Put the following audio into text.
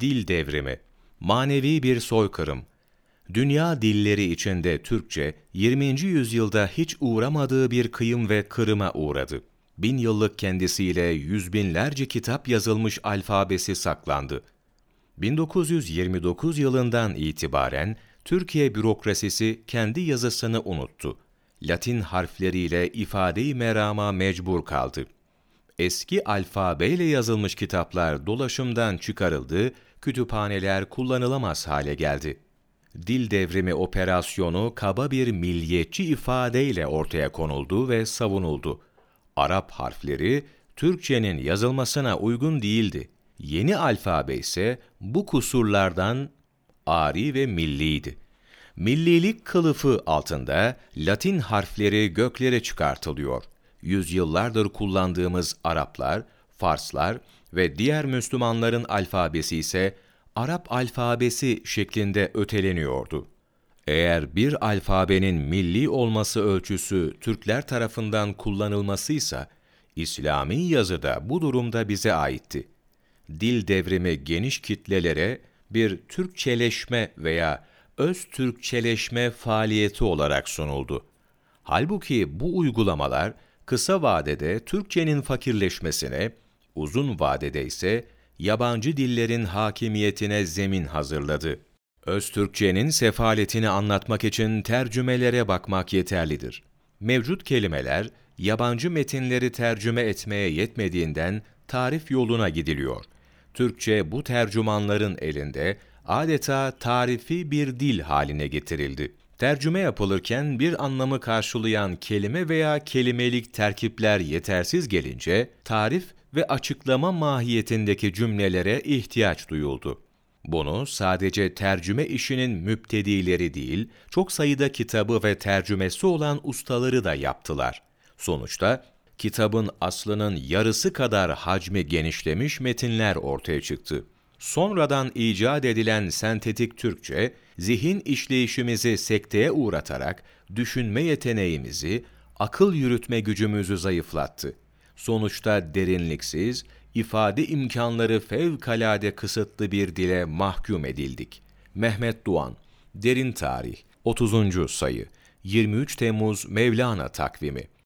Dil devrimi, manevi bir soykırım. Dünya dilleri içinde Türkçe, 20. yüzyılda hiç uğramadığı bir kıyım ve kırıma uğradı. Bin yıllık kendisiyle yüz binlerce kitap yazılmış alfabesi saklandı. 1929 yılından itibaren Türkiye bürokrasisi kendi yazısını unuttu. Latin harfleriyle ifade-i merama mecbur kaldı. Eski alfabeyle yazılmış kitaplar dolaşımdan çıkarıldı, kütüphaneler kullanılamaz hale geldi. Dil devrimi operasyonu kaba bir milliyetçi ifadeyle ortaya konuldu ve savunuldu. Arap harfleri Türkçenin yazılmasına uygun değildi. Yeni alfabe ise bu kusurlardan ari ve milliydi. Millilik kılıfı altında Latin harfleri göklere çıkartılıyor. Yüzyıllardır kullandığımız Araplar, Farslar ve diğer Müslümanların alfabesi ise Arap alfabesi şeklinde öteleniyordu. Eğer bir alfabenin milli olması ölçüsü Türkler tarafından kullanılmasıysa, İslami yazı da bu durumda bize aitti. Dil devrimi geniş kitlelere bir Türkçeleşme veya öz Türkçeleşme faaliyeti olarak sunuldu. Halbuki bu uygulamalar kısa vadede Türkçenin fakirleşmesine, uzun vadede ise yabancı dillerin hakimiyetine zemin hazırladı. Öztürkçenin sefaletini anlatmak için tercümelere bakmak yeterlidir. Mevcut kelimeler, yabancı metinleri tercüme etmeye yetmediğinden tarif yoluna gidiliyor. Türkçe bu tercümanların elinde adeta tarifi bir dil haline getirildi. Tercüme yapılırken bir anlamı karşılayan kelime veya kelimelik terkipler yetersiz gelince, tarif ve açıklama mahiyetindeki cümlelere ihtiyaç duyuldu. Bunu sadece tercüme işinin müptedileri değil, çok sayıda kitabı ve tercümesi olan ustaları da yaptılar. Sonuçta kitabın aslının yarısı kadar hacmi genişlemiş metinler ortaya çıktı. Sonradan icat edilen sentetik Türkçe, zihin işleyişimizi sekteye uğratarak düşünme yeteneğimizi, akıl yürütme gücümüzü zayıflattı. Sonuçta derinliksiz, ifade imkanları fevkalade kısıtlı bir dile mahkum edildik. Mehmet Doğan, Derin Tarih, 30. sayı, 23 Temmuz Mevlana takvimi